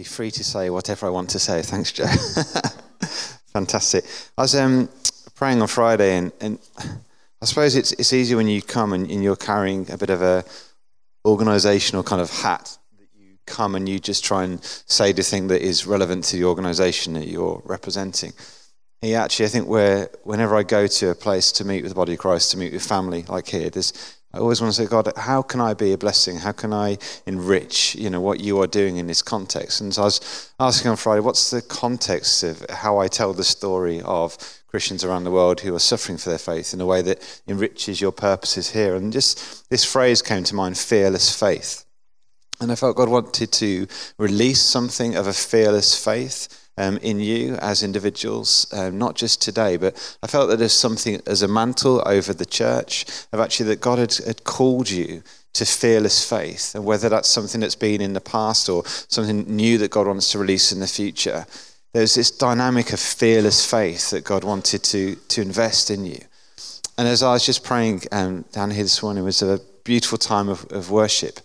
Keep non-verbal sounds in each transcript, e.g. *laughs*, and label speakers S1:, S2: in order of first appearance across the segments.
S1: be free to say whatever I want to say. Thanks, Joe. *laughs* Fantastic. I was um, praying on Friday, and, and I suppose it's, it's easy when you come and, and you're carrying a bit of a organizational kind of hat that you come and you just try and say the thing that is relevant to the organization that you're representing. He actually, I think, where whenever I go to a place to meet with the body of Christ, to meet with family like here, there's I always want to say, God, how can I be a blessing? How can I enrich, you know, what you are doing in this context? And so I was asking on Friday, what's the context of how I tell the story of Christians around the world who are suffering for their faith in a way that enriches your purposes here? And just this phrase came to mind, fearless faith. And I felt God wanted to release something of a fearless faith um, in you as individuals, um, not just today, but I felt that there's something as a mantle over the church of actually that God had, had called you to fearless faith, and whether that's something that's been in the past or something new that God wants to release in the future. There's this dynamic of fearless faith that God wanted to, to invest in you. And as I was just praying um, down here this morning, it was a beautiful time of, of worship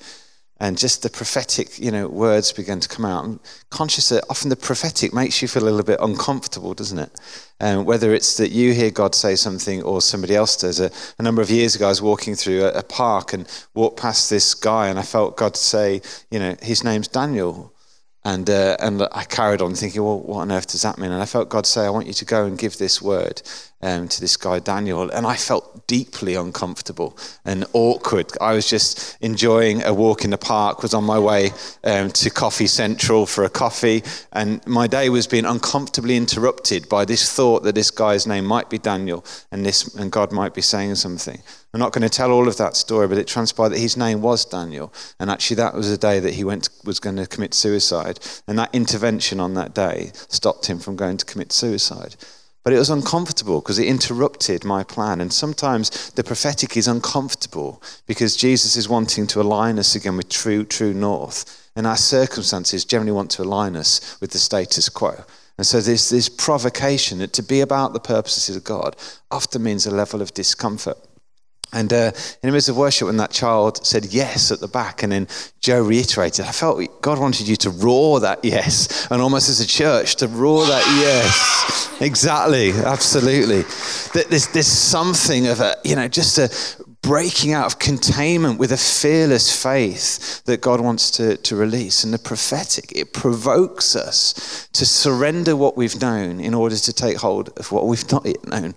S1: and just the prophetic, you know, words began to come out. I'm conscious that often the prophetic makes you feel a little bit uncomfortable, doesn't it? Um, whether it's that you hear God say something or somebody else does. A, a number of years ago, I was walking through a, a, park and walked past this guy, and I felt God say, you know, his name's Daniel. And, uh, and I carried on thinking, well, what on earth does that mean? And I felt God say, I want you to go and give this word um, to this guy, Daniel. And I felt deeply uncomfortable and awkward. I was just enjoying a walk in the park, was on my way um, to Coffee Central for a coffee. And my day was being uncomfortably interrupted by this thought that this guy's name might be Daniel and, this, and God might be saying something. I'm not going to tell all of that story, but it transpired that his name was Daniel. And actually, that was the day that he went was going to commit suicide. And that intervention on that day stopped him from going to commit suicide. But it was uncomfortable because it interrupted my plan. And sometimes the prophetic is uncomfortable because Jesus is wanting to align us again with true, true north. And our circumstances generally want to align us with the status quo. And so there's this provocation that to be about the purposes of God often means a level of discomfort. And uh, in the midst of worship, when that child said yes at the back, and then Joe reiterated, I felt God wanted you to roar that yes, and almost as a church to roar that yes. exactly, absolutely. There's, there's something of a, you know, just a breaking out of containment with a fearless faith that God wants to, to release. And the prophetic, it provokes us to surrender what we've known in order to take hold of what we've not yet known.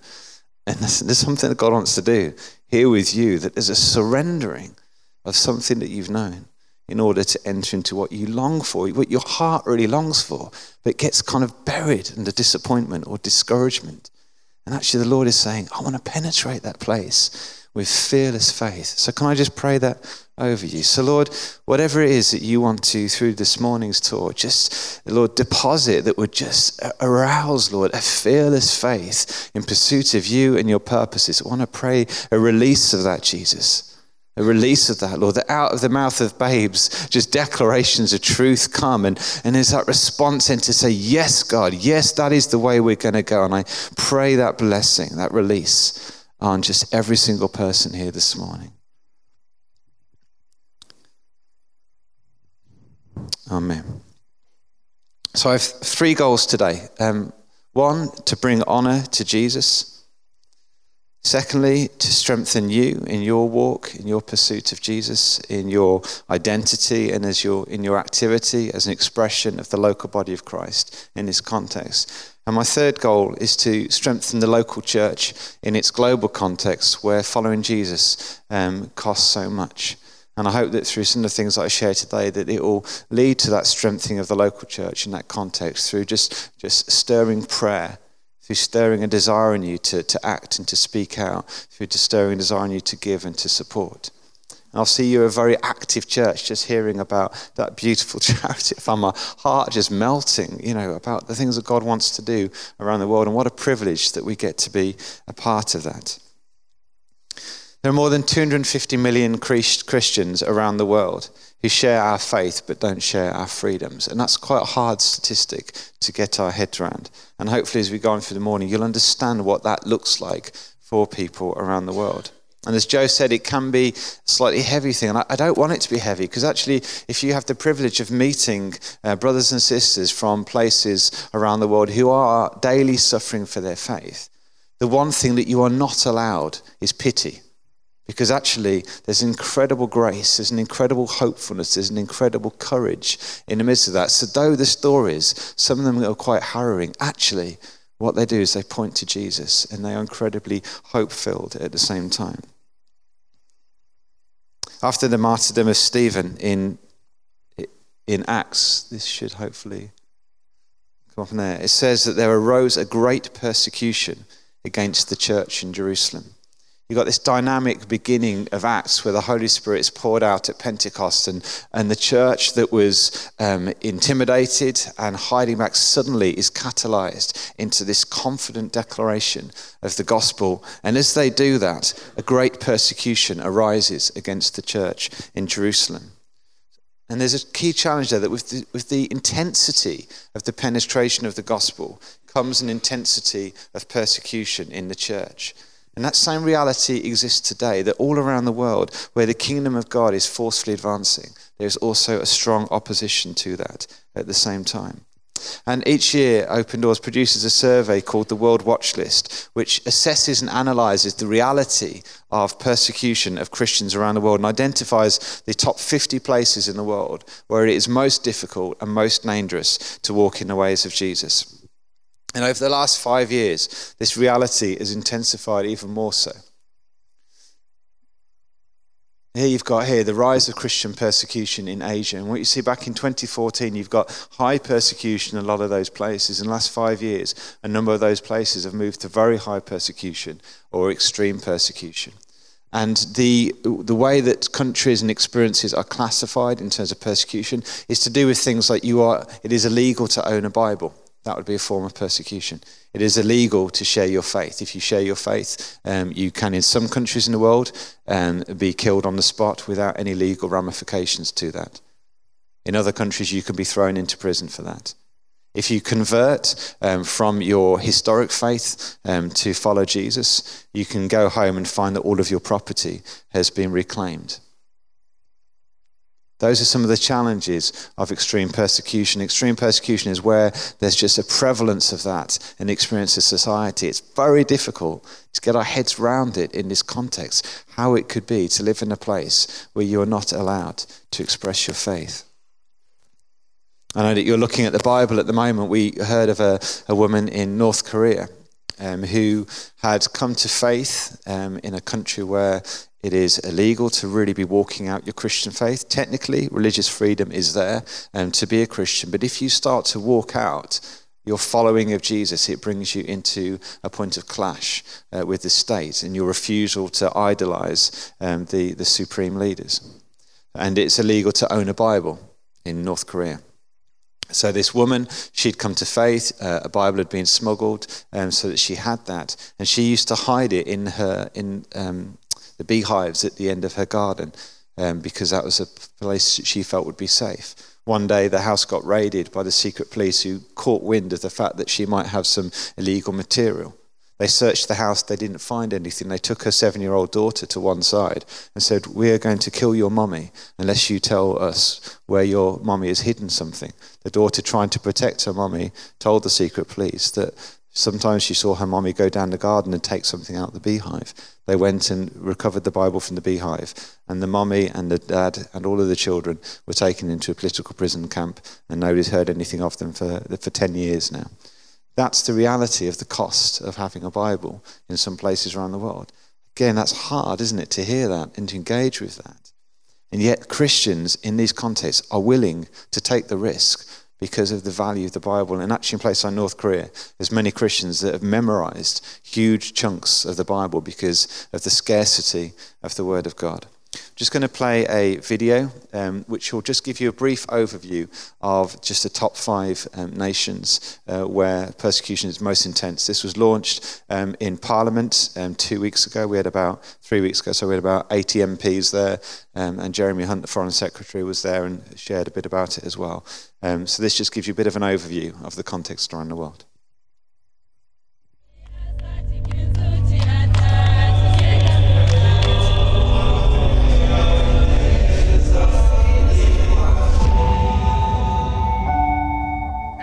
S1: And there's something that God wants to do here with you that there's a surrendering of something that you've known in order to enter into what you long for, what your heart really longs for, but gets kind of buried under disappointment or discouragement. And actually, the Lord is saying, I want to penetrate that place with fearless faith. So, can I just pray that over you? So, Lord, whatever it is that you want to through this morning's tour, just, Lord, deposit that would just arouse, Lord, a fearless faith in pursuit of you and your purposes. I want to pray a release of that, Jesus a release of that, Lord, that out of the mouth of babes, just declarations of truth come. And, and there's that response in to say, Yes, God, yes, that is the way we're going to go. And I pray that blessing, that release on just every single person here this morning. Amen. So I have three goals today. Um, one, to bring honor to Jesus. Secondly, to strengthen you in your walk, in your pursuit of Jesus, in your identity, and as your in your activity as an expression of the local body of Christ in this context. And my third goal is to strengthen the local church in its global context, where following Jesus um, costs so much. And I hope that through some of the things that I share today, that it will lead to that strengthening of the local church in that context through just just stirring prayer through stirring a desire in you to, to act and to speak out, through stirring a desire in you to give and to support. And I'll see you a very active church just hearing about that beautiful *laughs* charity. I find my heart just melting, you know, about the things that God wants to do around the world. And what a privilege that we get to be a part of that. There are more than 250 million Christians around the world who share our faith but don't share our freedoms. And that's quite a hard statistic to get our head around. And hopefully, as we go on through the morning, you'll understand what that looks like for people around the world. And as Joe said, it can be a slightly heavy thing. And I, don't want it to be heavy because actually, if you have the privilege of meeting uh, brothers and sisters from places around the world who are daily suffering for their faith, the one thing that you are not allowed is pity. Because actually, there's incredible grace, there's an incredible hopefulness, there's an incredible courage in the midst of that. So, though the stories, some of them are quite harrowing, actually, what they do is they point to Jesus and they are incredibly hope filled at the same time. After the martyrdom of Stephen in, in Acts, this should hopefully come up in there, it says that there arose a great persecution against the church in Jerusalem. You've got this dynamic beginning of Acts where the Holy Spirit is poured out at Pentecost, and, and the church that was um, intimidated and hiding back suddenly is catalyzed into this confident declaration of the gospel. And as they do that, a great persecution arises against the church in Jerusalem. And there's a key challenge there that with the, with the intensity of the penetration of the gospel comes an intensity of persecution in the church. And that same reality exists today that all around the world, where the kingdom of God is forcefully advancing, there's also a strong opposition to that at the same time. And each year, Open Doors produces a survey called the World Watch List, which assesses and analyzes the reality of persecution of Christians around the world and identifies the top 50 places in the world where it is most difficult and most dangerous to walk in the ways of Jesus. And over the last five years, this reality has intensified even more so. Here you've got here the rise of Christian persecution in Asia. And what you see back in 2014, you've got high persecution in a lot of those places. In the last five years, a number of those places have moved to very high persecution or extreme persecution. And the, the way that countries and experiences are classified in terms of persecution is to do with things like you are, it is illegal to own a Bible. That would be a form of persecution. It is illegal to share your faith. If you share your faith, um, you can, in some countries in the world, um, be killed on the spot without any legal ramifications to that. In other countries, you can be thrown into prison for that. If you convert um, from your historic faith um, to follow Jesus, you can go home and find that all of your property has been reclaimed. Those are some of the challenges of extreme persecution. Extreme persecution is where there's just a prevalence of that in the experience of society. It's very difficult to get our heads around it in this context, how it could be to live in a place where you are not allowed to express your faith. I know that you're looking at the Bible at the moment. We heard of a, a woman in North Korea um, who had come to faith um, in a country where it is illegal to really be walking out your Christian faith. Technically, religious freedom is there um, to be a Christian. But if you start to walk out your following of Jesus, it brings you into a point of clash uh, with the state and your refusal to idolize um, the, the supreme leaders. And it's illegal to own a Bible in North Korea. So this woman, she'd come to faith. Uh, a Bible had been smuggled, um, so that she had that, and she used to hide it in her in um, the beehives at the end of her garden um, because that was a place she felt would be safe. One day, the house got raided by the secret police who caught wind of the fact that she might have some illegal material. They searched the house, they didn't find anything. They took her seven year old daughter to one side and said, We are going to kill your mummy unless you tell us where your mummy has hidden something. The daughter, trying to protect her mummy, told the secret police that Sometimes she saw her mummy go down the garden and take something out of the beehive. They went and recovered the Bible from the beehive, and the mummy and the dad and all of the children were taken into a political prison camp, and nobody's heard anything of them for, for 10 years now. That's the reality of the cost of having a Bible in some places around the world. Again, that's hard, isn't it, to hear that and to engage with that. And yet, Christians in these contexts are willing to take the risk because of the value of the Bible. And actually, in places like North Korea, there's many Christians that have memorized huge chunks of the Bible because of the scarcity of the Word of God. Just going to play a video um, which will just give you a brief overview of just the top five um, nations uh, where persecution is most intense. This was launched um, in Parliament um, two weeks ago. We had about three weeks ago, so we had about 80 MPs there, um, and Jeremy Hunt, the Foreign Secretary, was there and shared a bit about it as well. Um, so this just gives you a bit of an overview of the context around the world.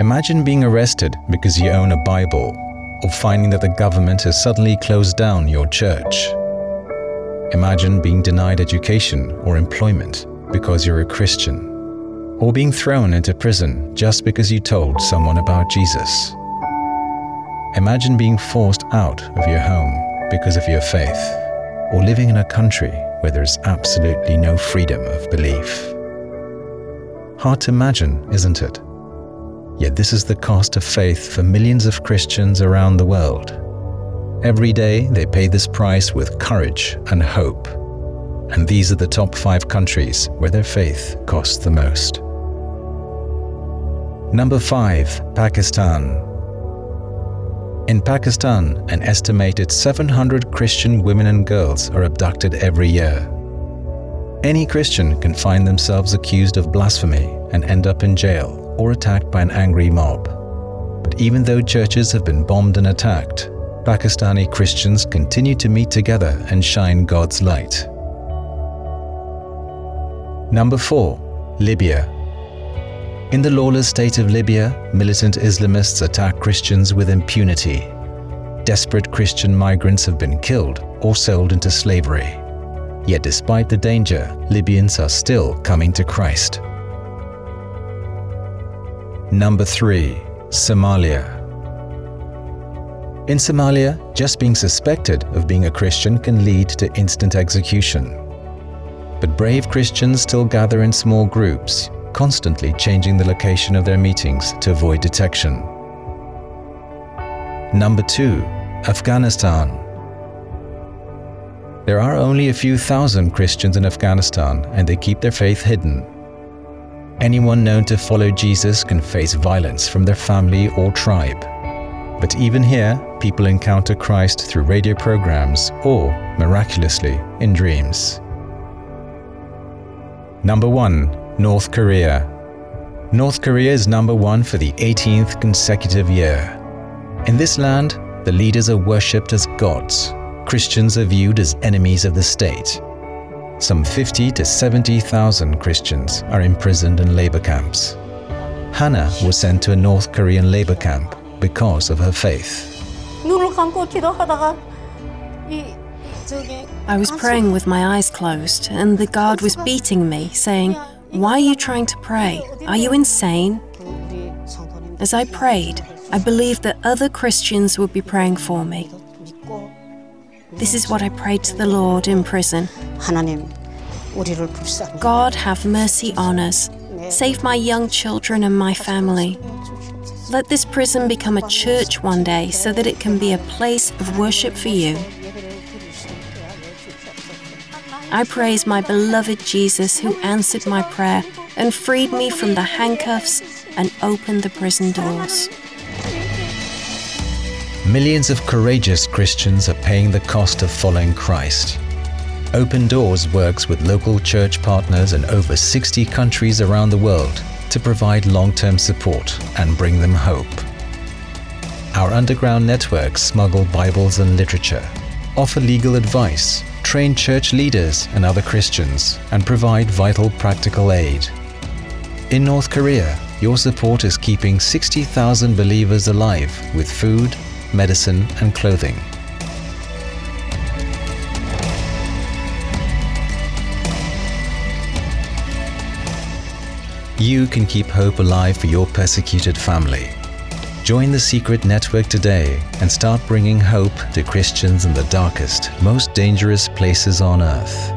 S2: Imagine being arrested because you own a Bible, or finding that the government has suddenly closed down your church. Imagine being denied education or employment because you're a Christian, or being thrown into prison just because you told someone about Jesus. Imagine being forced out of your home because of your faith, or living in a country where there's absolutely no freedom of belief. Hard to imagine, isn't it? Yet this is the cost of faith for millions of Christians around the world. Every day they pay this price with courage and hope. And these are the top five countries where their faith costs the most. Number 5. Pakistan. In Pakistan, an estimated 700 Christian women and girls are abducted every year. Any Christian can find themselves accused of blasphemy and end up in jail or attacked by an angry mob. But even though churches have been bombed and attacked, Pakistani Christians continue to meet together and shine God's light. Number 4. Libya. In the lawless state of Libya, militant Islamists attack Christians with impunity. Desperate Christian migrants have been killed or sold into slavery. Yet, despite the danger, Libyans are still coming to Christ. Number 3. Somalia. In Somalia, just being suspected of being a Christian can lead to instant execution. But brave Christians still gather in small groups, constantly changing the location of their meetings to avoid detection. Number 2. Afghanistan. There are only a few thousand Christians in Afghanistan and they keep their faith hidden Anyone known to follow Jesus can face violence from their family or tribe. But even here, people encounter Christ through radio programs or, miraculously, in dreams. Number 1. North Korea. North Korea is number 1 for the 18th consecutive year. In this land, the leaders are worshipped as gods. Christians are viewed as enemies of the state some 50 to 70,000 Christians are imprisoned in labor camps. Hannah was sent to a North Korean labor camp because of her faith.
S3: I was praying with my eyes closed, and the guard was beating me, saying, Why are you trying to pray? Are you insane? As I prayed, I believed that other Christians would be praying for me. This is what I prayed to the Lord in prison. God, have mercy on us. Save my young children and my family. Let this prison become a church one day so that it can be a place of worship for you. I praise my beloved Jesus who answered my prayer and freed me from the handcuffs and opened the prison doors.
S2: Millions of courageous Christians are paying the cost of following Christ. Open Doors works with local church partners in over 60 countries around the world to provide long term support and bring them hope. Our underground networks smuggle Bibles and literature, offer legal advice, train church leaders and other Christians, and provide vital practical aid. In North Korea, your support is keeping 60,000 believers alive with food, medicine, and clothing. You can keep hope alive for your persecuted family. Join the Secret Network today and start bringing hope to Christians in the darkest, most dangerous places on earth.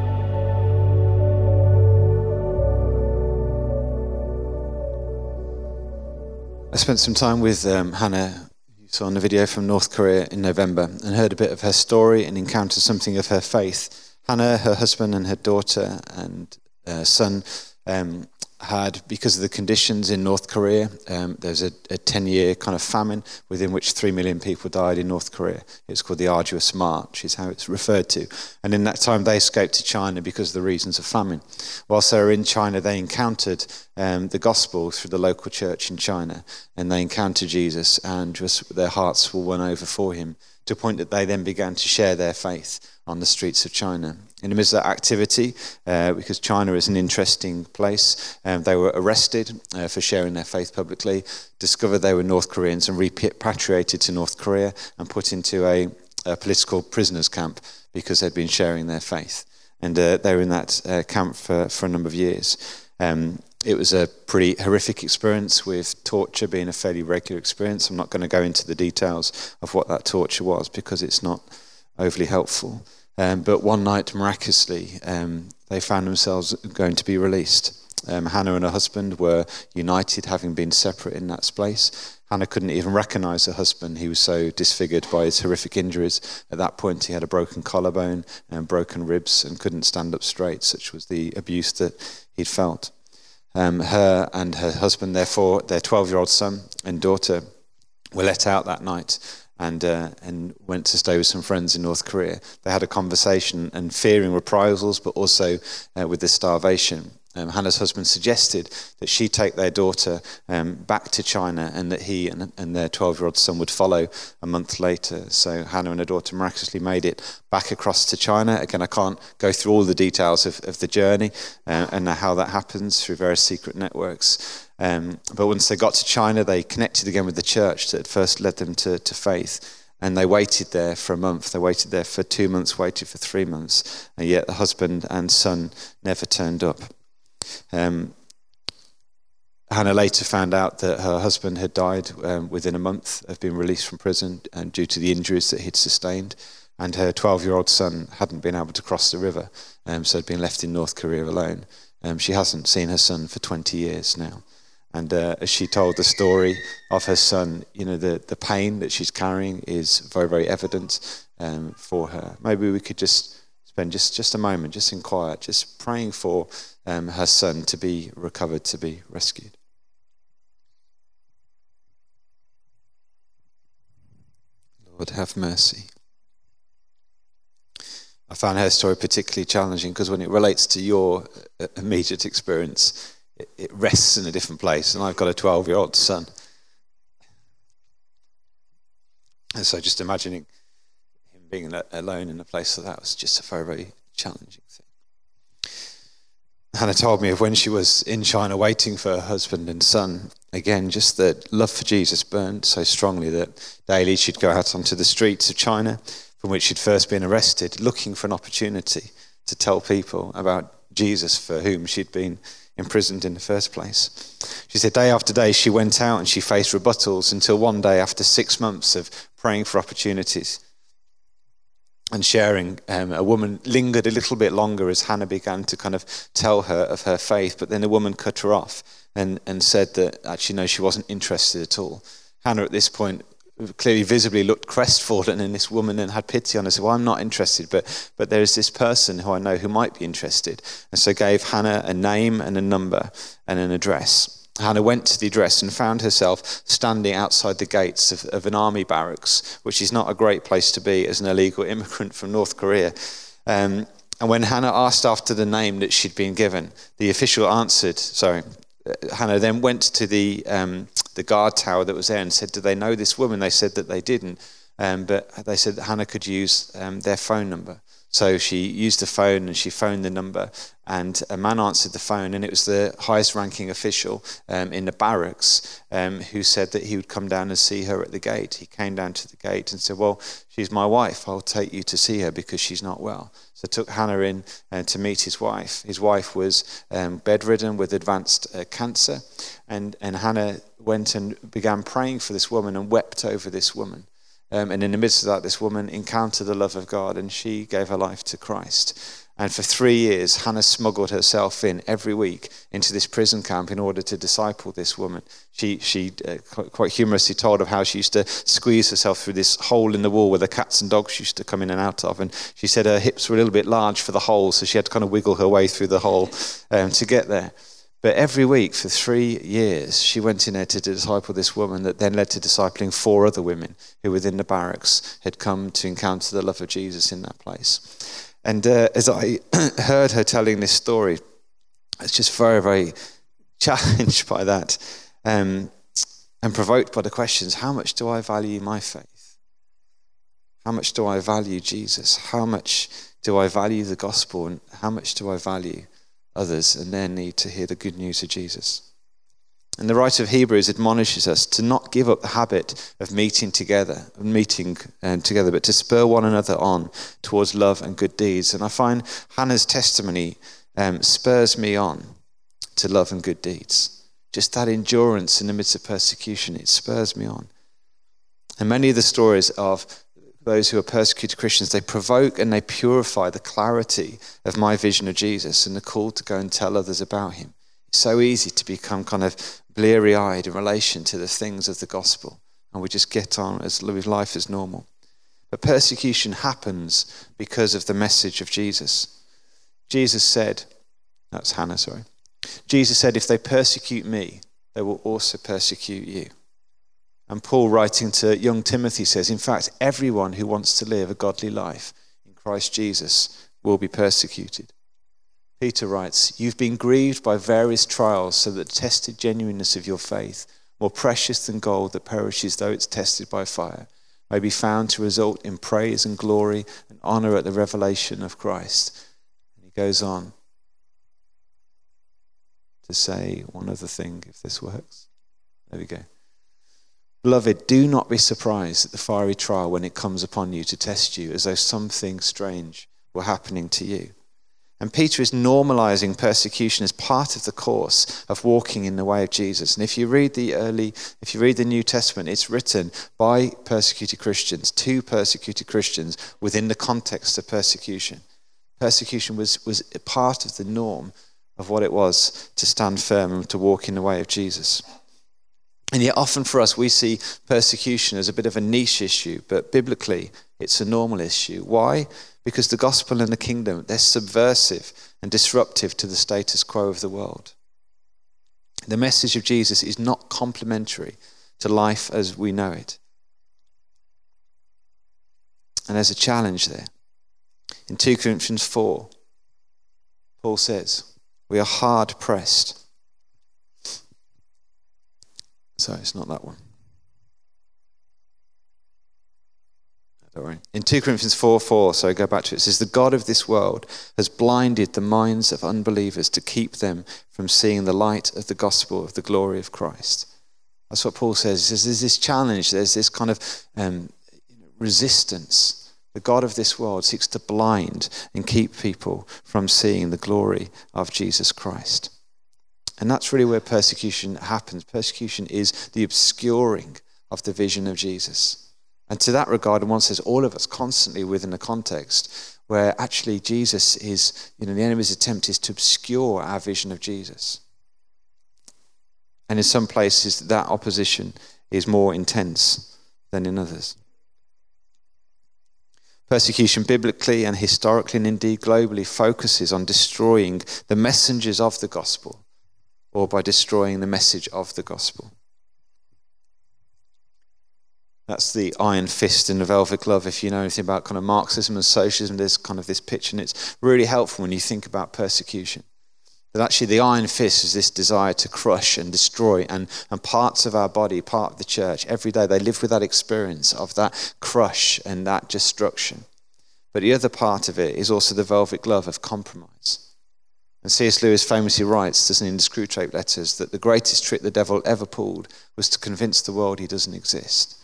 S1: I spent some time with um, Hannah saw in the video from North Korea in November and heard a bit of her story and encountered something of her faith. Hannah, her husband, and her daughter and uh, son um, had, because of the conditions in North Korea, um, there's a, a 10 year kind of famine within which 3 million people died in North Korea. It's called the Arduous March, is how it's referred to. And in that time, they escaped to China because of the reasons of famine. Whilst they were in China, they encountered um, the gospel through the local church in China, and they encountered Jesus, and just their hearts were won over for him to a point that they then began to share their faith on the streets of China. In the midst of that activity, uh, because China is an interesting place, um, they were arrested uh, for sharing their faith publicly, discovered they were North Koreans, and repatriated to North Korea and put into a, a political prisoners camp because they'd been sharing their faith. And uh, they were in that uh, camp for, for a number of years. Um, it was a pretty horrific experience with torture being a fairly regular experience. I'm not going to go into the details of what that torture was because it's not overly helpful. Um, but one night, miraculously, um, they found themselves going to be released. Um, Hannah and her husband were united, having been separate in that place. Hannah couldn't even recognize her husband. He was so disfigured by his horrific injuries. At that point, he had a broken collarbone and broken ribs and couldn't stand up straight. Such was the abuse that he'd felt. Um, her and her husband, therefore, their 12 year old son and daughter, were let out that night and uh, and went to stay with some friends in North Korea. They had a conversation and fearing reprisals, but also uh, with the starvation. Um, Hannah's husband suggested that she take their daughter um, back to China and that he and, and their 12 year old son would follow a month later. So Hannah and her daughter miraculously made it back across to China. Again, I can't go through all the details of, of the journey uh, and how that happens through various secret networks. Um, but once they got to China, they connected again with the church that first led them to, to faith. And they waited there for a month. They waited there for two months, waited for three months. And yet the husband and son never turned up. Um, Hannah later found out that her husband had died um, within a month of being released from prison and due to the injuries that he'd sustained. And her 12 year old son hadn't been able to cross the river, um, so had been left in North Korea alone. Um, she hasn't seen her son for 20 years now. And uh, as she told the story of her son, you know, the, the pain that she's carrying is very, very evident um, for her. Maybe we could just spend just, just a moment, just in quiet, just praying for um, her son to be recovered, to be rescued. Lord, have mercy. I found her story particularly challenging because when it relates to your uh, immediate experience, it, it rests in a different place. And I've got a 12 year old son. And so just imagining him being alone in a place like that was just a very, very challenging thing. Hannah told me of when she was in China waiting for her husband and son. Again, just that love for Jesus burned so strongly that daily she'd go out onto the streets of China, from which she'd first been arrested, looking for an opportunity to tell people about Jesus for whom she'd been imprisoned in the first place. She said, day after day, she went out and she faced rebuttals until one day, after six months of praying for opportunities and sharing, um, a woman lingered a little bit longer as Hannah began to kind of tell her of her faith, but then the woman cut her off and, and said that actually, no, she wasn't interested at all. Hannah, at this point, clearly visibly looked crestfallen and this woman and had pity on her. Well i'm not interested but but there is this person who i know who might be interested. And so gave hannah a name and a number and an address. Hannah went to the address and found herself standing outside the gates of, of an army barracks which is not a great place to be as an illegal immigrant from north korea. Um, and when hannah asked after the name that she'd been given the official answered sorry Hannah then went to the, um, the guard tower that was there and said, Do they know this woman? They said that they didn't. Um, but they said that Hannah could use um, their phone number. So she used the phone and she phoned the number, and a man answered the phone, and it was the highest ranking official um, in the barracks um, who said that he would come down and see her at the gate. He came down to the gate and said, Well, she's my wife. I'll take you to see her because she's not well. So took Hannah in uh, to meet his wife. His wife was um, bedridden with advanced uh, cancer, and, and Hannah went and began praying for this woman and wept over this woman. Um, and in the midst of that, this woman encountered the love of God and she gave her life to Christ. And for three years, Hannah smuggled herself in every week into this prison camp in order to disciple this woman. She, she uh, quite humorously told of how she used to squeeze herself through this hole in the wall where the cats and dogs used to come in and out of. And she said her hips were a little bit large for the hole, so she had to kind of wiggle her way through the hole um, to get there. But every week for three years, she went in there to disciple this woman that then led to discipling four other women who, within the barracks, had come to encounter the love of Jesus in that place. And uh, as I *clears throat* heard her telling this story, I was just very, very *laughs* challenged by that um, and provoked by the questions how much do I value my faith? How much do I value Jesus? How much do I value the gospel? And how much do I value others and their need to hear the good news of Jesus? And the writer of Hebrews admonishes us to not give up the habit of meeting together, meeting um, together, but to spur one another on towards love and good deeds. And I find Hannah's testimony um, spurs me on to love and good deeds. Just that endurance in the midst of persecution, it spurs me on. And many of the stories of those who are persecuted Christians, they provoke and they purify the clarity of my vision of Jesus and the call to go and tell others about him. It's so easy to become kind of bleary eyed in relation to the things of the gospel, and we just get on as life as normal. But persecution happens because of the message of Jesus. Jesus said, that's Hannah, sorry. Jesus said, If they persecute me, they will also persecute you. And Paul, writing to young Timothy, says, In fact, everyone who wants to live a godly life in Christ Jesus will be persecuted. Peter writes, You've been grieved by various trials, so that the tested genuineness of your faith, more precious than gold that perishes though it's tested by fire, may be found to result in praise and glory and honor at the revelation of Christ. And he goes on to say one other thing, if this works. There we go. Beloved, do not be surprised at the fiery trial when it comes upon you to test you, as though something strange were happening to you and Peter is normalizing persecution as part of the course of walking in the way of Jesus. And if you read the early, if you read the New Testament, it's written by persecuted Christians, to persecuted Christians within the context of persecution. Persecution was, was part of the norm of what it was to stand firm and to walk in the way of Jesus. And yet, often for us, we see persecution as a bit of a niche issue, but biblically, it's a normal issue. Why? because the gospel and the kingdom, they're subversive and disruptive to the status quo of the world. The message of Jesus is not complementary to life as we know it. And there's a challenge there. In 2 Corinthians 4, Paul says, We are hard pressed. Sorry, it's not that one. Don't worry. In 2 Corinthians 4 4, so go back to it, it says, The God of this world has blinded the minds of unbelievers to keep them from seeing the light of the gospel of the glory of Christ. That's what Paul says. He says there's this challenge, there's this kind of um, resistance. The God of this world seeks to blind and keep people from seeing the glory of Jesus Christ. And that's really where persecution happens. Persecution is the obscuring of the vision of Jesus. And to that regard, one says all of us constantly within a context where actually Jesus is, you know, the enemy's attempt is to obscure our vision of Jesus. And in some places, that opposition is more intense than in others. Persecution, biblically and historically, and indeed globally, focuses on destroying the messengers of the gospel or by destroying the message of the gospel. That's the iron fist and the velvet glove. If you know anything about kind of Marxism and socialism, there's kind of this picture, and it's really helpful when you think about persecution. That actually the iron fist is this desire to crush and destroy, and, and parts of our body, part of the church, every day they live with that experience of that crush and that destruction. But the other part of it is also the velvet glove of compromise. And C.S. Lewis famously writes, doesn't in the Screwtape Letters, that the greatest trick the devil ever pulled was to convince the world he doesn't exist.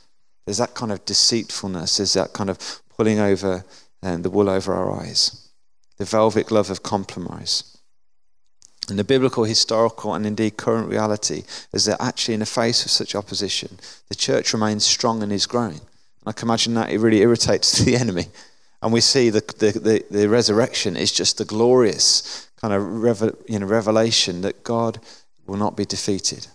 S1: There's that kind of deceitfulness, there's that kind of pulling over um, the wool over our eyes, the velvet glove of compromise. And the biblical, historical, and indeed current reality is that actually, in the face of such opposition, the church remains strong and is growing. And I can imagine that it really irritates *laughs* the enemy. And we see the, the, the, the resurrection is just the glorious kind of you know, revelation that God will not be defeated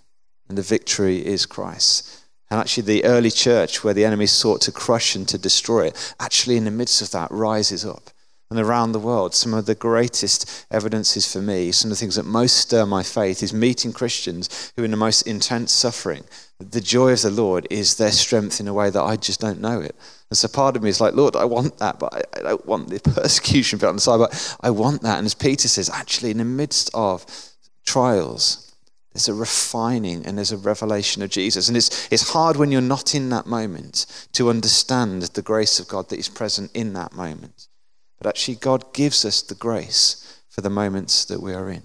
S1: and the victory is Christ. And actually, the early church, where the enemy sought to crush and to destroy it, actually, in the midst of that, rises up. And around the world, some of the greatest evidences for me, some of the things that most stir my faith, is meeting Christians who, are in the most intense suffering, the joy of the Lord is their strength in a way that I just don't know it. And so part of me is like, Lord, I want that, but I, I don't want the *laughs* persecution bit on the side, but I want that. And as Peter says, actually, in the midst of trials, There's a refining and there's a revelation of Jesus. And it's, it's hard when you're not in that moment to understand the grace of God that is present in that moment. But actually, God gives us the grace for the moments that we are in.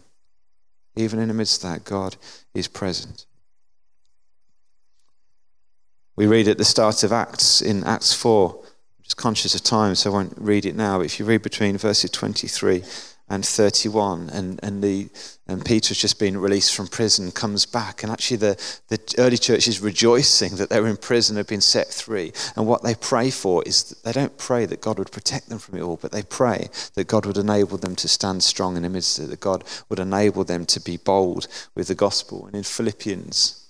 S1: Even in the midst of that, God is present. We read at the start of Acts, in Acts 4, I'm just conscious of time, so I won't read it now, but if you read between verses 23 and 31 and, and the and peter's just been released from prison comes back and actually the, the early church is rejoicing that they're in prison have been set free. And what they pray for is they don't pray that god would protect them from it all but they pray that god would enable them to stand strong in the midst of it that god would enable them to be bold with the gospel. And in philippians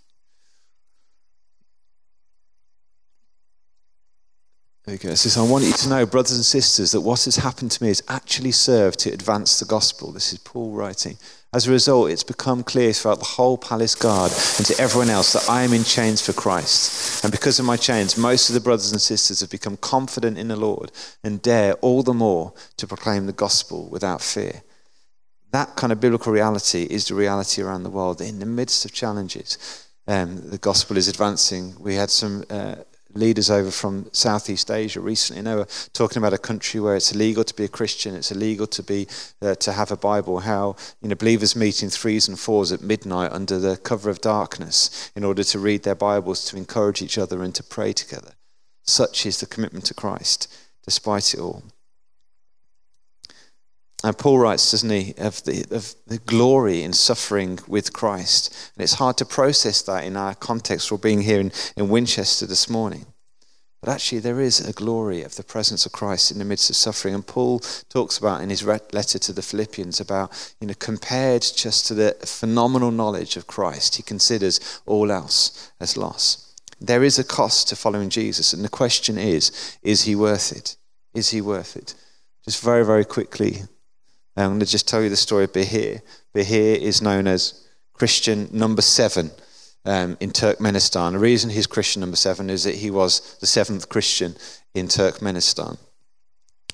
S1: There. It says, I want you to know, brothers and sisters, that what has happened to me has actually served to advance the gospel. This is Paul writing. As a result, it's become clear throughout the whole palace guard and to everyone else that I am in chains for Christ. And because of my chains, most of the brothers and sisters have become confident in the Lord and dare all the more to proclaim the gospel without fear. That kind of biblical reality is the reality around the world. In the midst of challenges, um, the gospel is advancing. We had some uh, leaders over from Southeast Asia recently. They were talking about a country where it's illegal to be a Christian, it's illegal to be uh, to have a Bible. How you know believers meet in threes and fours at midnight under the cover of darkness in order to read their Bibles, to encourage each other, and to pray together. Such is the commitment to Christ, despite it all. And Paul writes, doesn't he, of the, of the glory in suffering with Christ. And it's hard to process that in our context for being here in, in Winchester this morning. But actually, there is a glory of the presence of Christ in the midst of suffering. And Paul talks about in his letter to the Philippians about, you know, compared just to the phenomenal knowledge of Christ, he considers all else as loss. There is a cost to following Jesus. And the question is, is he worth it? Is he worth it? Just very, very quickly, I'm going to just tell you the story of Bahir. Bahir is known as Christian number seven um, in Turkmenistan. The reason he's Christian number seven is that he was the seventh Christian in Turkmenistan.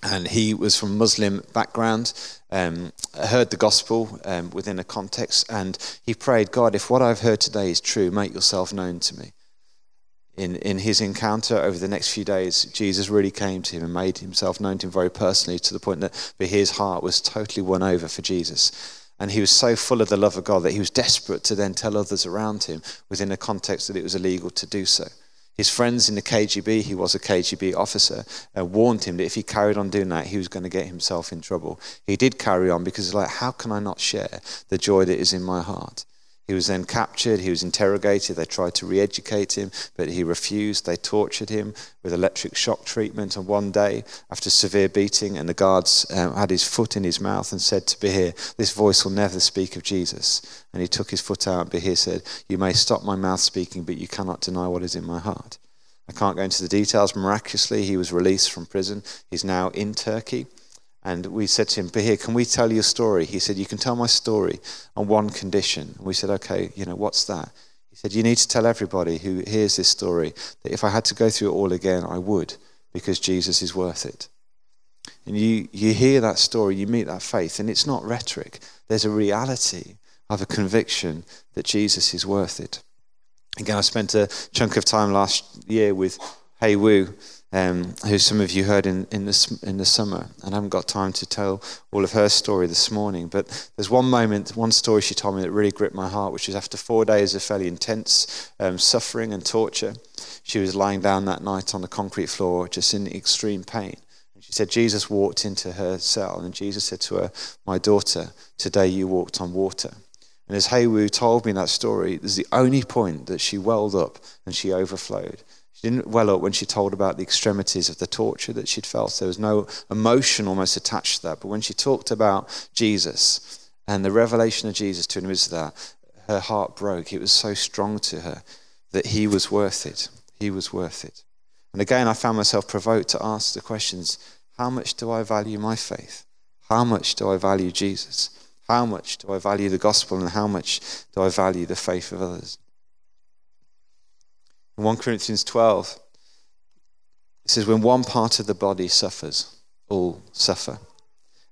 S1: And he was from Muslim background, um, heard the gospel um, within a context, and he prayed, God, if what I've heard today is true, make yourself known to me in, in his encounter over the next few days, Jesus really came to him and made himself known to him very personally to the point that his heart was totally won over for Jesus. And he was so full of the love of God that he was desperate to then tell others around him within a context that it was illegal to do so. His friends in the KGB, he was a KGB officer, uh, warned him that if he carried on doing that, he was going to get himself in trouble. He did carry on because, like, how can I not share the joy that is in my heart? He was then captured, he was interrogated, they tried to re educate him, but he refused. They tortured him with electric shock treatment. And one day, after severe beating, and the guards um, had his foot in his mouth and said to Bahir, This voice will never speak of Jesus. And he took his foot out, and Bahir said, You may stop my mouth speaking, but you cannot deny what is in my heart. I can't go into the details. Miraculously, he was released from prison. He's now in Turkey. And we said to him, Bahir, can we tell your story? He said, You can tell my story on one condition. And we said, Okay, you know, what's that? He said, You need to tell everybody who hears this story that if I had to go through it all again, I would, because Jesus is worth it. And you, you hear that story, you meet that faith, and it's not rhetoric. There's a reality of a conviction that Jesus is worth it. Again, I spent a chunk of time last year with Hea Woo um, who some of you heard in, in, the, in the summer. And I haven't got time to tell all of her story this morning. But there's one moment, one story she told me that really gripped my heart, which was after four days of fairly intense um, suffering and torture. She was lying down that night on the concrete floor, just in extreme pain. And she said, Jesus walked into her cell, and Jesus said to her, My daughter, today you walked on water. And as Hea Woo told me that story, this is the only point that she welled up and she overflowed. Didn't well up when she told about the extremities of the torture that she'd felt. There was no emotion almost attached to that. But when she talked about Jesus and the revelation of Jesus to that, her heart broke. It was so strong to her that he was worth it. He was worth it. And again, I found myself provoked to ask the questions how much do I value my faith? How much do I value Jesus? How much do I value the gospel? And how much do I value the faith of others? In 1 Corinthians 12, it says, When one part of the body suffers, all suffer.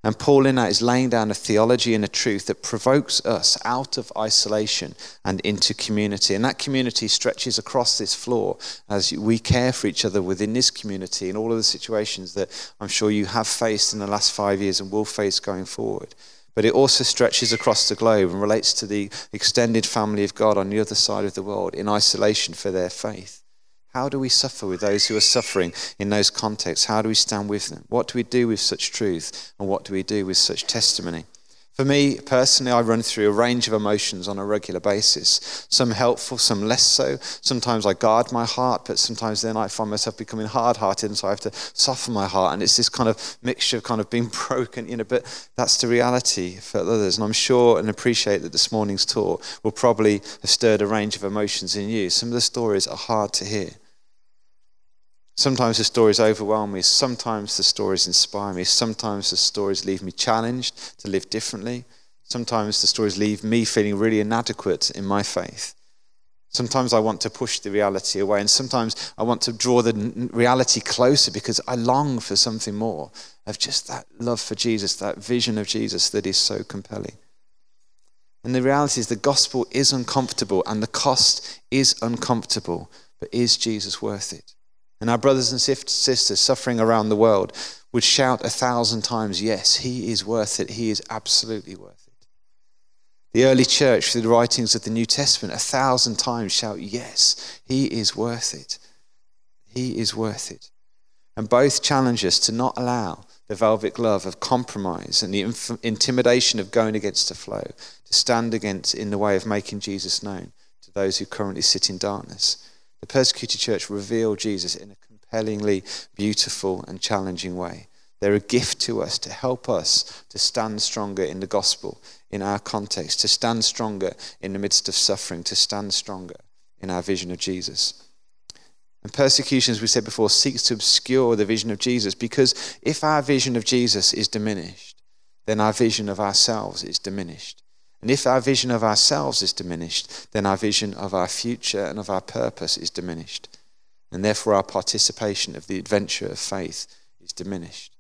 S1: And Paul in that is laying down a theology and a truth that provokes us out of isolation and into community. And that community stretches across this floor as we care for each other within this community and all of the situations that I'm sure you have faced in the last five years and will face going forward. But it also stretches across the globe and relates to the extended family of God on the other side of the world in isolation for their faith. How do we suffer with those who are suffering in those contexts? How do we stand with them? What do we do with such truth? And what do we do with such testimony? For me personally, I run through a range of emotions on a regular basis. Some helpful, some less so. Sometimes I guard my heart, but sometimes then I find myself becoming hard hearted, and so I have to soften my heart. And it's this kind of mixture of kind of being *laughs* broken, you know, but that's the reality for others. And I'm sure and appreciate that this morning's talk will probably have stirred a range of emotions in you. Some of the stories are hard to hear. Sometimes the stories overwhelm me. Sometimes the stories inspire me. Sometimes the stories leave me challenged to live differently. Sometimes the stories leave me feeling really inadequate in my faith. Sometimes I want to push the reality away, and sometimes I want to draw the reality closer because I long for something more of just that love for Jesus, that vision of Jesus that is so compelling. And the reality is the gospel is uncomfortable and the cost is uncomfortable, but is Jesus worth it? And our brothers and sisters suffering around the world would shout a thousand times, Yes, he is worth it. He is absolutely worth it. The early church, through the writings of the New Testament, a thousand times shout, Yes, he is worth it. He is worth it. And both challenge us to not allow the velvet glove of compromise and the inf- intimidation of going against the flow to stand against in the way of making Jesus known to those who currently sit in darkness the persecuted church reveal Jesus in a compellingly beautiful and challenging way. They're a gift to us to help us to stand stronger in the gospel, in our context, to stand stronger in the midst of suffering, to stand stronger in our vision of Jesus. And persecution, as we said before, seeks to obscure the vision of Jesus because if our vision of Jesus is diminished, then our vision of ourselves is diminished. And if our vision of ourselves is diminished, then our vision of our future and of our purpose is diminished. And therefore, our participation of the adventure of faith is diminished.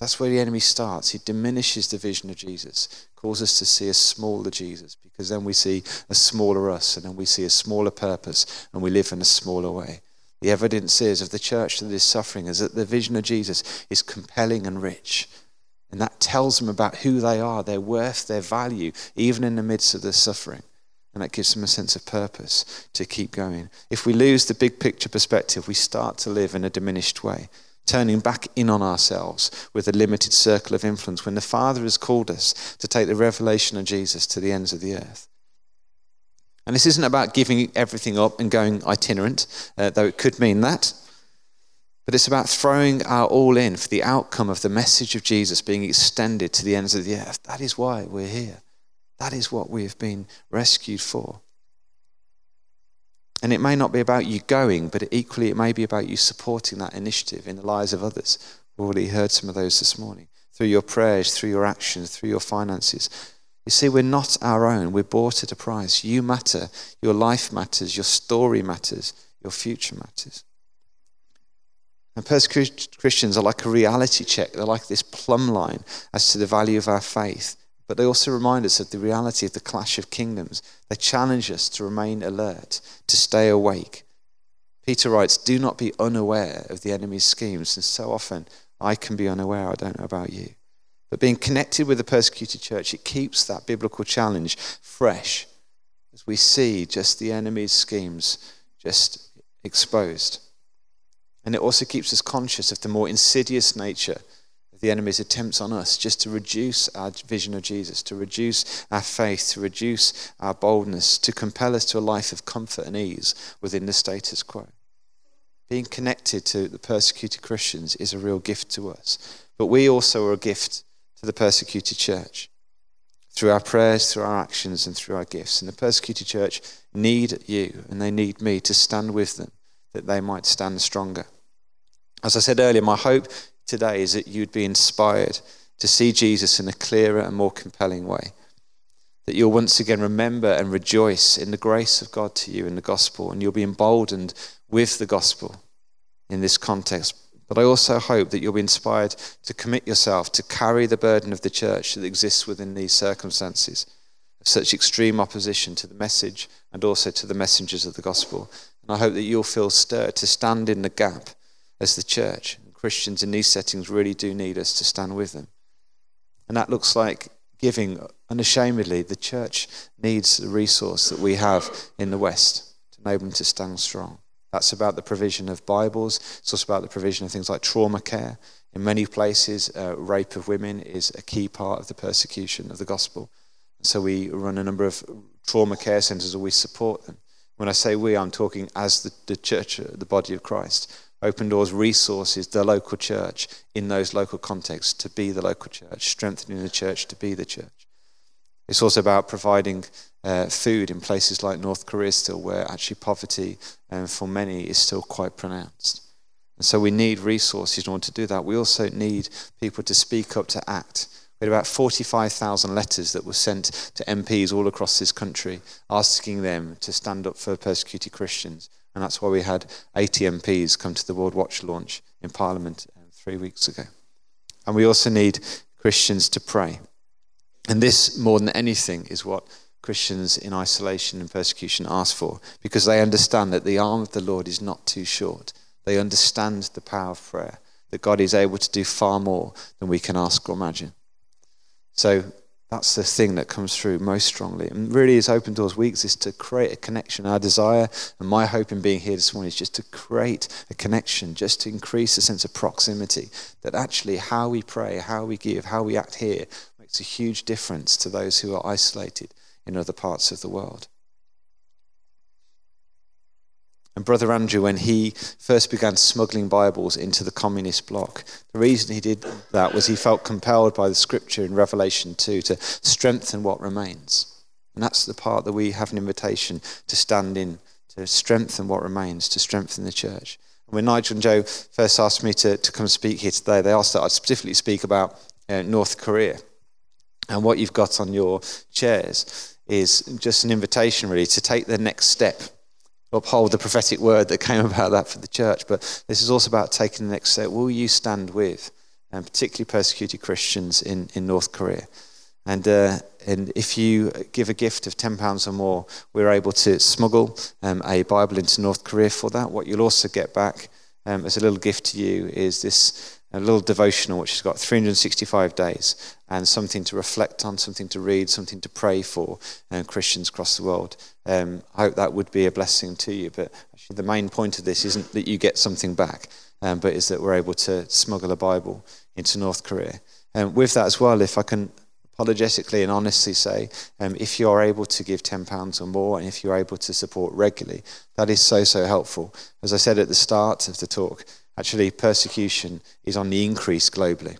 S1: That's where the enemy starts. He diminishes the vision of Jesus, calls us to see a smaller Jesus, because then we see a smaller us, and then we see a smaller purpose, and we live in a smaller way. The evidence is of the church that is suffering is that the vision of Jesus is compelling and rich and that tells them about who they are, their worth, their value, even in the midst of their suffering. And that gives them a sense of purpose to keep going. If we lose the big picture perspective, we start to live in a diminished way, turning back in on ourselves with a limited circle of influence when the Father has called us to take the revelation of Jesus to the ends of the earth. And this isn't about giving everything up and going itinerant, uh, though it could mean that. But it's about throwing our all in for the outcome of the message of Jesus being extended to the ends of the earth. That is why we're here. That is what we have been rescued for. And it may not be about you going, but equally it may be about you supporting that initiative in the lives of others. We've already heard some of those this morning. Through your prayers, through your actions, through your finances. You see, we're not our own. We're bought at a price. You matter. Your life matters. Your story matters. Your future matters. And persecuted Christians are like a reality check. They're like this plumb line as to the value of our faith. But they also remind us of the reality of the clash of kingdoms. They challenge us to remain alert, to stay awake. Peter writes, Do not be unaware of the enemy's schemes. And so often I can be unaware. I don't know about you. But being connected with the persecuted church, it keeps that biblical challenge fresh as we see just the enemy's schemes just exposed. And it also keeps us conscious of the more insidious nature of the enemy's attempts on us just to reduce our vision of Jesus, to reduce our faith, to reduce our boldness, to compel us to a life of comfort and ease within the status quo. Being connected to the persecuted Christians is a real gift to us. But we also are a gift to the persecuted church through our prayers, through our actions, and through our gifts. And the persecuted church need you and they need me to stand with them that they might stand stronger. As I said earlier, my hope today is that you'd be inspired to see Jesus in a clearer and more compelling way. That you'll once again remember and rejoice in the grace of God to you in the gospel, and you'll be emboldened with the gospel in this context But I also hope that you'll be inspired to commit yourself to carry the burden of the church that exists within these circumstances of such extreme opposition to the message and also to the messengers of the gospel. And I hope that you'll feel stirred to stand in the gap as the church. Christians in these settings really do need us to stand with them. And that looks like giving unashamedly. The church needs the resource that we have in the West to enable them to stand strong. That's about the provision of Bibles. It's also about the provision of things like trauma care. In many places, uh, rape of women is a key part of the persecution of the gospel. So we run a number of trauma care centres and we support them. When I say we, I'm talking as the, the church, the body of Christ. Open Doors resources the local church in those local contexts to be the local church, strengthening the church to be the church. It's also about providing uh, food in places like North Korea, still where actually poverty um, for many is still quite pronounced. And so we need resources in order to do that. We also need people to speak up, to act. We had about 45,000 letters that were sent to MPs all across this country asking them to stand up for persecuted Christians. And that's why we had 80 MPs come to the World Watch launch in Parliament um, three weeks ago. And we also need Christians to pray. And this, more than anything, is what Christians in isolation and persecution ask for because they understand that the arm of the Lord is not too short. They understand the power of prayer, that God is able to do far more than we can ask or imagine. So that's the thing that comes through most strongly. And really, as Open Doors Weeks is to create a connection. Our desire and my hope in being here this morning is just to create a connection, just to increase a sense of proximity. That actually, how we pray, how we give, how we act here makes a huge difference to those who are isolated in other parts of the world. And Brother Andrew, when he first began smuggling Bibles into the communist bloc, the reason he did that was he felt compelled by the scripture in Revelation 2 to strengthen what remains. And that's the part that we have an invitation to stand in, to strengthen what remains, to strengthen the church. And when Nigel and Joe first asked me to, to come speak here today, they asked that I'd specifically speak about uh, North Korea. And what you've got on your chairs is just an invitation, really, to take the next step uphold the prophetic word that came *laughs* about that for the church. But this is also about taking the next step. Will you stand with, and particularly persecuted Christians in, in North Korea? And, uh, and if you give a gift of £10 or more, we're able to smuggle um, a Bible into North Korea for that. What you'll also get back um, as a little gift to you is this a little devotional which has got 365 days and something to reflect on, something to read, something to pray for um, Christians across the world. Um, I hope that would be a blessing to you. But actually, the main point of this isn't that you get something back, um, but is that we're able to smuggle a Bible into North Korea. And with that as well, if I can apologetically and honestly say, um, if you are able to give £10 or more and if you're able to support regularly, that is so, so helpful. As I said at the start of the talk, Actually, persecution is on the increase globally.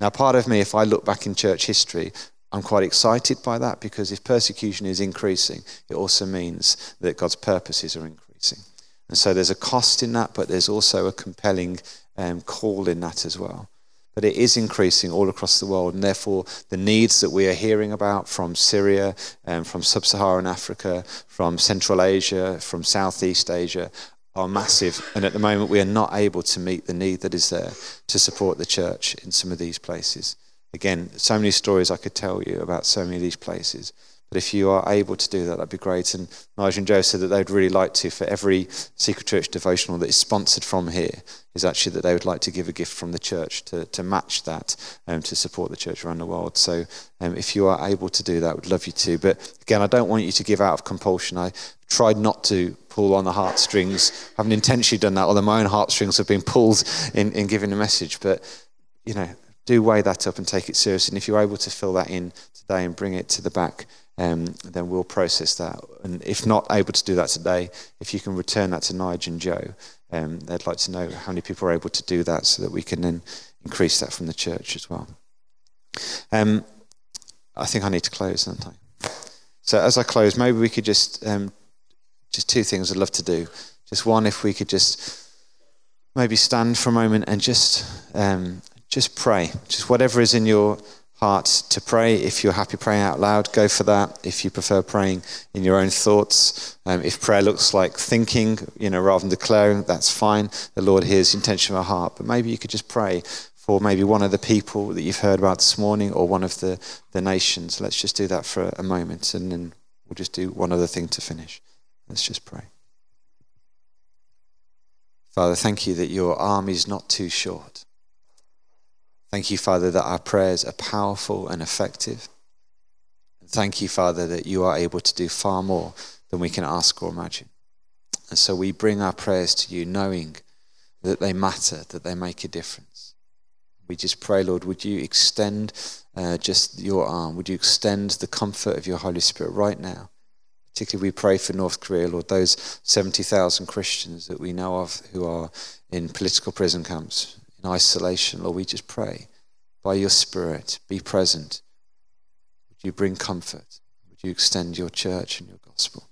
S1: Now, part of me, if I look back in church history, I'm quite excited by that because if persecution is increasing, it also means that God's purposes are increasing. And so there's a cost in that, but there's also a compelling um, call in that as well. But it is increasing all across the world, and therefore the needs that we are hearing about from Syria, um, from sub Saharan Africa, from Central Asia, from Southeast Asia are massive, and at the moment we are not able to meet the need that is there to support the church in some of these places. Again, so many stories I could tell you about so many of these places. But if you are able to do that, that'd be great. And Nigel and Joe said that they'd really like to, for every Secret Church devotional that is sponsored from here, is actually that they would like to give a gift from the church to, to match that um, to support the church around the world. So um, if you are able to do that, would love you to. But again, I don't want you to give out of compulsion. I tried not to pull on the heartstrings. I haven't intentionally done that, although my own heartstrings have been pulled in, in giving a message. But, you know, do weigh that up and take it seriously. And if you're able to fill that in today and bring it to the back, um, then we'll process that. And if not able to do that today, if you can return that to Nigel and Joe, um, they'd like to know how many people are able to do that so that we can then increase that from the church as well. Um, I think I need to close, don't I? So as I close, maybe we could just um, just two things I'd love to do. Just one, if we could just maybe stand for a moment and just um, just pray, just whatever is in your heart to pray. If you're happy praying out loud, go for that. If you prefer praying in your own thoughts, um, if prayer looks like thinking, you know, rather than declaring, that's fine. The Lord hears the intention of our heart. But maybe you could just pray for maybe one of the people that you've heard about this morning or one of the, the nations. Let's just do that for a moment and then we'll just do one other thing to finish. Let's just pray. Father, thank you that your arm is not too short. Thank you, Father, that our prayers are powerful and effective. And thank you, Father, that you are able to do far more than we can ask or imagine. And so we bring our prayers to you knowing that they matter, that they make a difference. We just pray, Lord, would you extend uh, just your arm? Would you extend the comfort of your Holy Spirit right now? Particularly, we pray for North Korea, Lord, those 70,000 Christians that we know of who are in political prison camps, in isolation. Lord, we just pray by your Spirit, be present. Would you bring comfort? Would you extend your church and your gospel?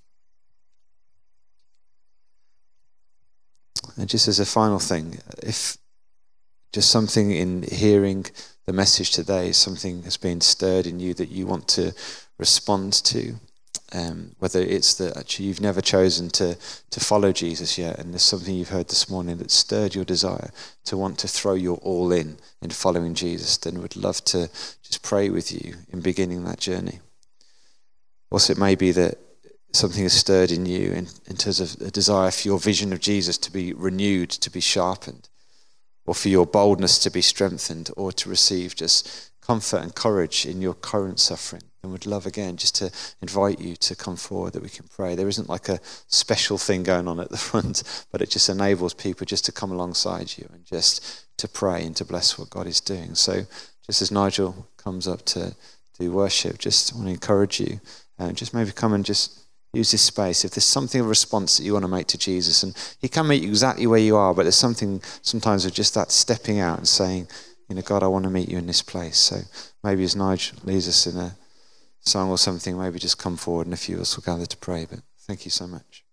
S1: And just as a final thing, if just something in hearing the message today, something has been stirred in you that you want to respond to, um, whether it's that actually you've never chosen to, to follow Jesus yet, and there's something you've heard this morning that stirred your desire to want to throw your all in in following Jesus, then would love to just pray with you in beginning that journey. Also, it may be that something has stirred in you in, in terms of a desire for your vision of Jesus to be renewed, to be sharpened, or for your boldness to be strengthened, or to receive just comfort and courage in your current suffering and would love again just to invite you to come forward that we can pray. There isn't like a special thing going on at the *laughs* front, but it just enables people just to come alongside you and just to pray and to bless what God is doing. So, just as Nigel comes up to do worship, just want to encourage you and just maybe come and just use this space. If there's something of response that you want to make to Jesus, and He can meet you exactly where you are, but there's something sometimes of just that stepping out and saying, you know, God, I want to meet you in this place. So maybe as Nigel leads us in a song or something, maybe just come forward and a few of us will gather to pray. But thank you so much.